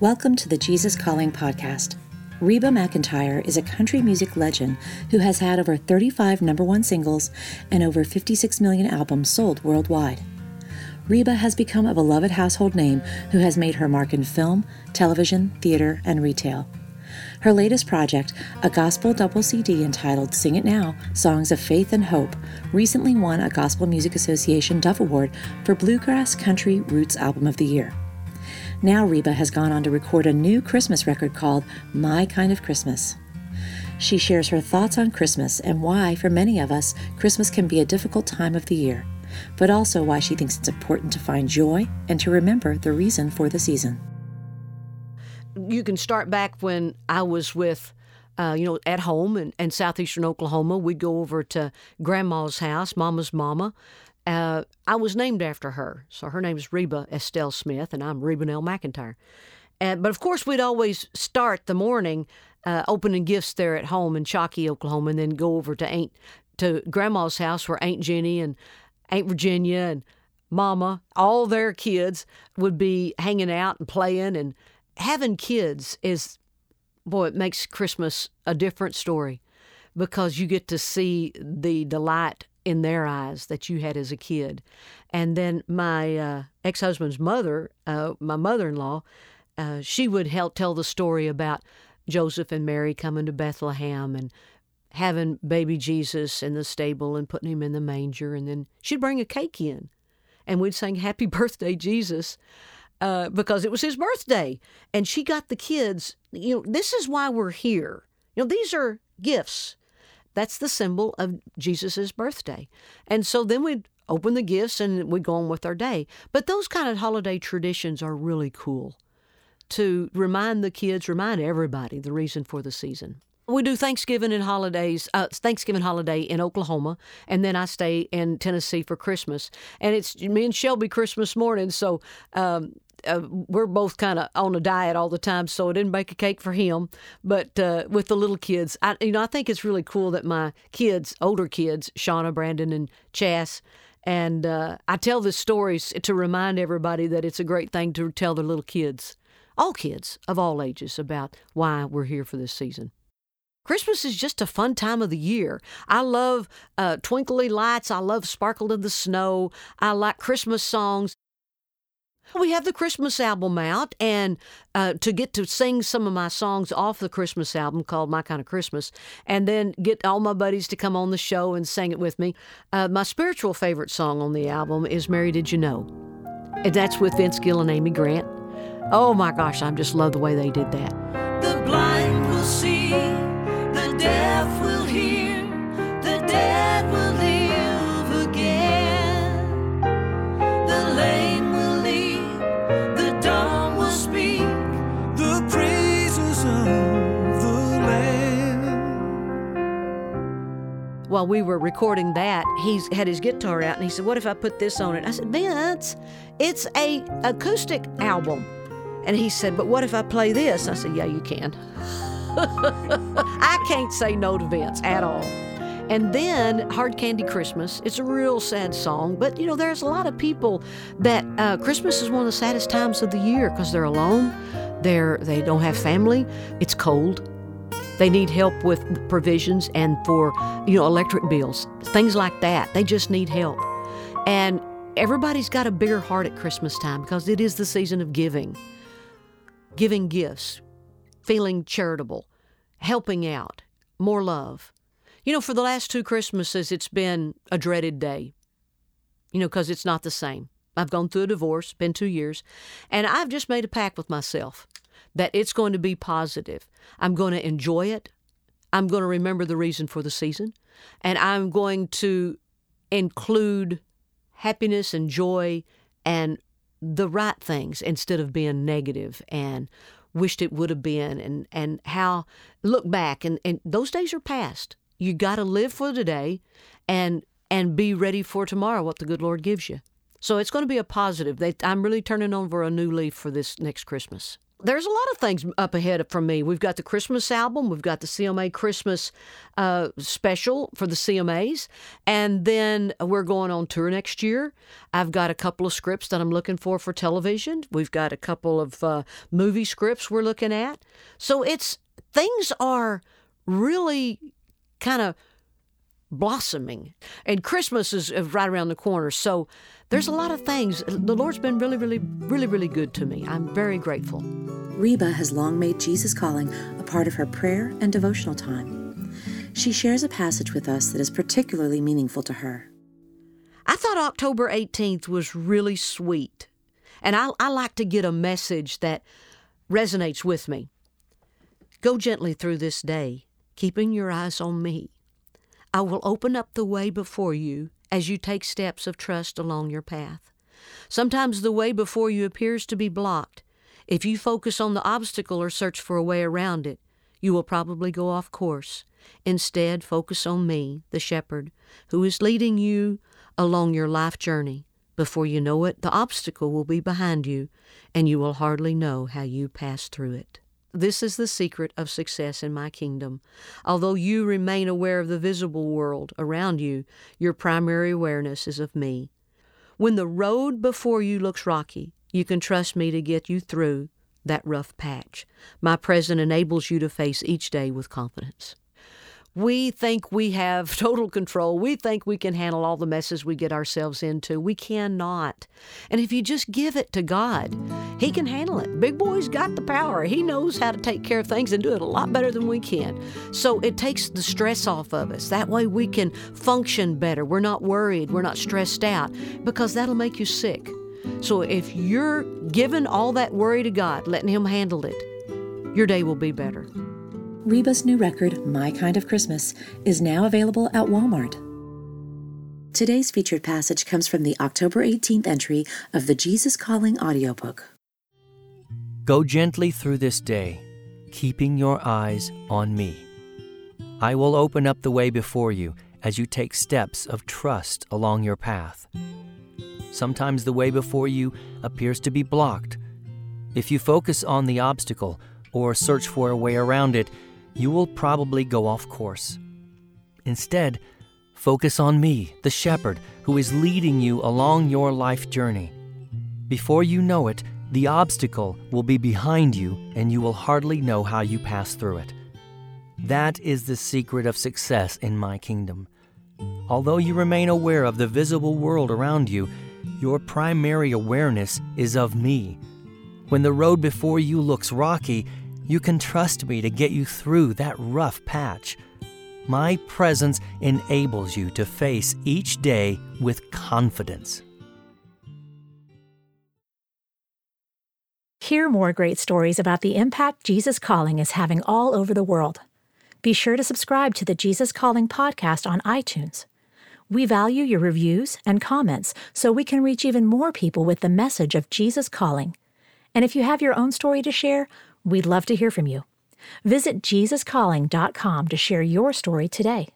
Welcome to the Jesus Calling podcast. Reba McEntire is a country music legend who has had over 35 number one singles and over 56 million albums sold worldwide. Reba has become a beloved household name who has made her mark in film, television, theater, and retail. Her latest project, a gospel double CD entitled Sing It Now Songs of Faith and Hope, recently won a Gospel Music Association Dove Award for Bluegrass Country Roots Album of the Year. Now Reba has gone on to record a new Christmas record called My Kind of Christmas. She shares her thoughts on Christmas and why, for many of us, Christmas can be a difficult time of the year, but also why she thinks it's important to find joy and to remember the reason for the season. You can start back when I was with uh, you know, at home in, in southeastern Oklahoma. We'd go over to grandma's house, mama's mama, uh, I was named after her. So her name is Reba Estelle Smith, and I'm Reba Nell McEntire. And, but of course, we'd always start the morning uh, opening gifts there at home in Chockie, Oklahoma, and then go over to Aunt to Grandma's house where Aunt Jenny and Aunt Virginia and Mama, all their kids would be hanging out and playing. And having kids is, boy, it makes Christmas a different story because you get to see the delight in their eyes that you had as a kid. And then my uh, ex husband's mother, uh, my mother in law, uh, she would help tell the story about Joseph and Mary coming to Bethlehem and having baby Jesus in the stable and putting him in the manger. And then she'd bring a cake in and we'd sing Happy Birthday, Jesus. Uh, because it was his birthday. And she got the kids, you know, this is why we're here. You know, these are gifts that's the symbol of Jesus' birthday. And so then we'd open the gifts and we'd go on with our day. But those kind of holiday traditions are really cool to remind the kids, remind everybody the reason for the season. We do Thanksgiving and holidays, uh, Thanksgiving holiday in Oklahoma, and then I stay in Tennessee for Christmas. And it's me and Shelby Christmas morning, so um, uh, we're both kind of on a diet all the time, so I didn't bake a cake for him. But uh, with the little kids, I, you know, I think it's really cool that my kids, older kids, Shawna, Brandon, and Chas, and uh, I tell this stories to remind everybody that it's a great thing to tell their little kids, all kids of all ages, about why we're here for this season. Christmas is just a fun time of the year. I love uh, twinkly lights. I love sparkle in the snow. I like Christmas songs. We have the Christmas album out, and uh, to get to sing some of my songs off the Christmas album called My Kind of Christmas, and then get all my buddies to come on the show and sing it with me. Uh, my spiritual favorite song on the album is Mary Did You Know? And that's with Vince Gill and Amy Grant. Oh my gosh, I just love the way they did that. The blind will see, the deaf while we were recording that, he's had his guitar out and he said, "What if I put this on it?" I said, "Vince, it's a acoustic album." And he said, "But what if I play this?" I said, "Yeah, you can." I can't say no to Vince at all. And then Hard Candy Christmas. It's a real sad song, but you know, there's a lot of people that uh, Christmas is one of the saddest times of the year because they're alone. They're they don't have family. It's cold. They need help with provisions and for you know electric bills, things like that. They just need help. And everybody's got a bigger heart at Christmas time because it is the season of giving, giving gifts, feeling charitable, helping out, more love. You know, for the last two Christmases, it's been a dreaded day, you know, because it's not the same. I've gone through a divorce, been two years, and I've just made a pact with myself that it's going to be positive. I'm going to enjoy it. I'm going to remember the reason for the season, and I'm going to include happiness and joy and the right things instead of being negative and wished it would have been and, and how look back and, and those days are past. You got to live for today and and be ready for tomorrow what the good Lord gives you. So it's going to be a positive. I'm really turning over a new leaf for this next Christmas. There's a lot of things up ahead from me. We've got the Christmas album, we've got the CMA Christmas uh, special for the CMAs, and then we're going on tour next year. I've got a couple of scripts that I'm looking for for television. We've got a couple of uh, movie scripts we're looking at. So it's things are really kind of blossoming. And Christmas is right around the corner. So there's a lot of things. The Lord's been really, really, really, really good to me. I'm very grateful. Reba has long made Jesus Calling a part of her prayer and devotional time. She shares a passage with us that is particularly meaningful to her. I thought October 18th was really sweet. And I, I like to get a message that resonates with me. Go gently through this day, keeping your eyes on me. I will open up the way before you as you take steps of trust along your path. Sometimes the way before you appears to be blocked. If you focus on the obstacle or search for a way around it, you will probably go off course. Instead, focus on me, the shepherd, who is leading you along your life journey. Before you know it, the obstacle will be behind you, and you will hardly know how you passed through it. This is the secret of success in my kingdom. Although you remain aware of the visible world around you, your primary awareness is of me. When the road before you looks rocky, you can trust me to get you through that rough patch. My presence enables you to face each day with confidence we think we have total control. We think we can handle all the messes we get ourselves into. We cannot. And if you just give it to God, He can handle it. Big Boy's got the power. He knows how to take care of things and do it a lot better than we can. So it takes the stress off of us. That way we can function better. We're not worried. We're not stressed out because that'll make you sick. So if you're giving all that worry to God, letting Him handle it, your day will be better. Reba's new record, My Kind of Christmas, is now available at Walmart. Today's featured passage comes from the October 18th entry of the Jesus Calling audiobook. Go gently through this day, keeping your eyes on me. I will open up the way before you as you take steps of trust along your path. Sometimes the way before you appears to be blocked. If you focus on the obstacle or search for a way around it, you will probably go off course. Instead, focus on me, the shepherd, who is leading you along your life journey. Before you know it, the obstacle will be behind you and you will hardly know how you pass through it. That is the secret of success in my kingdom. Although you remain aware of the visible world around you, your primary awareness is of me. When the road before you looks rocky, you can trust me to get you through that rough patch. My presence enables you to face each day with confidence. Hear more great stories about the impact Jesus Calling is having all over the world. Be sure to subscribe to the Jesus Calling podcast on iTunes. We value your reviews and comments so we can reach even more people with the message of Jesus Calling. And if you have your own story to share, We'd love to hear from you. Visit JesusCalling.com to share your story today.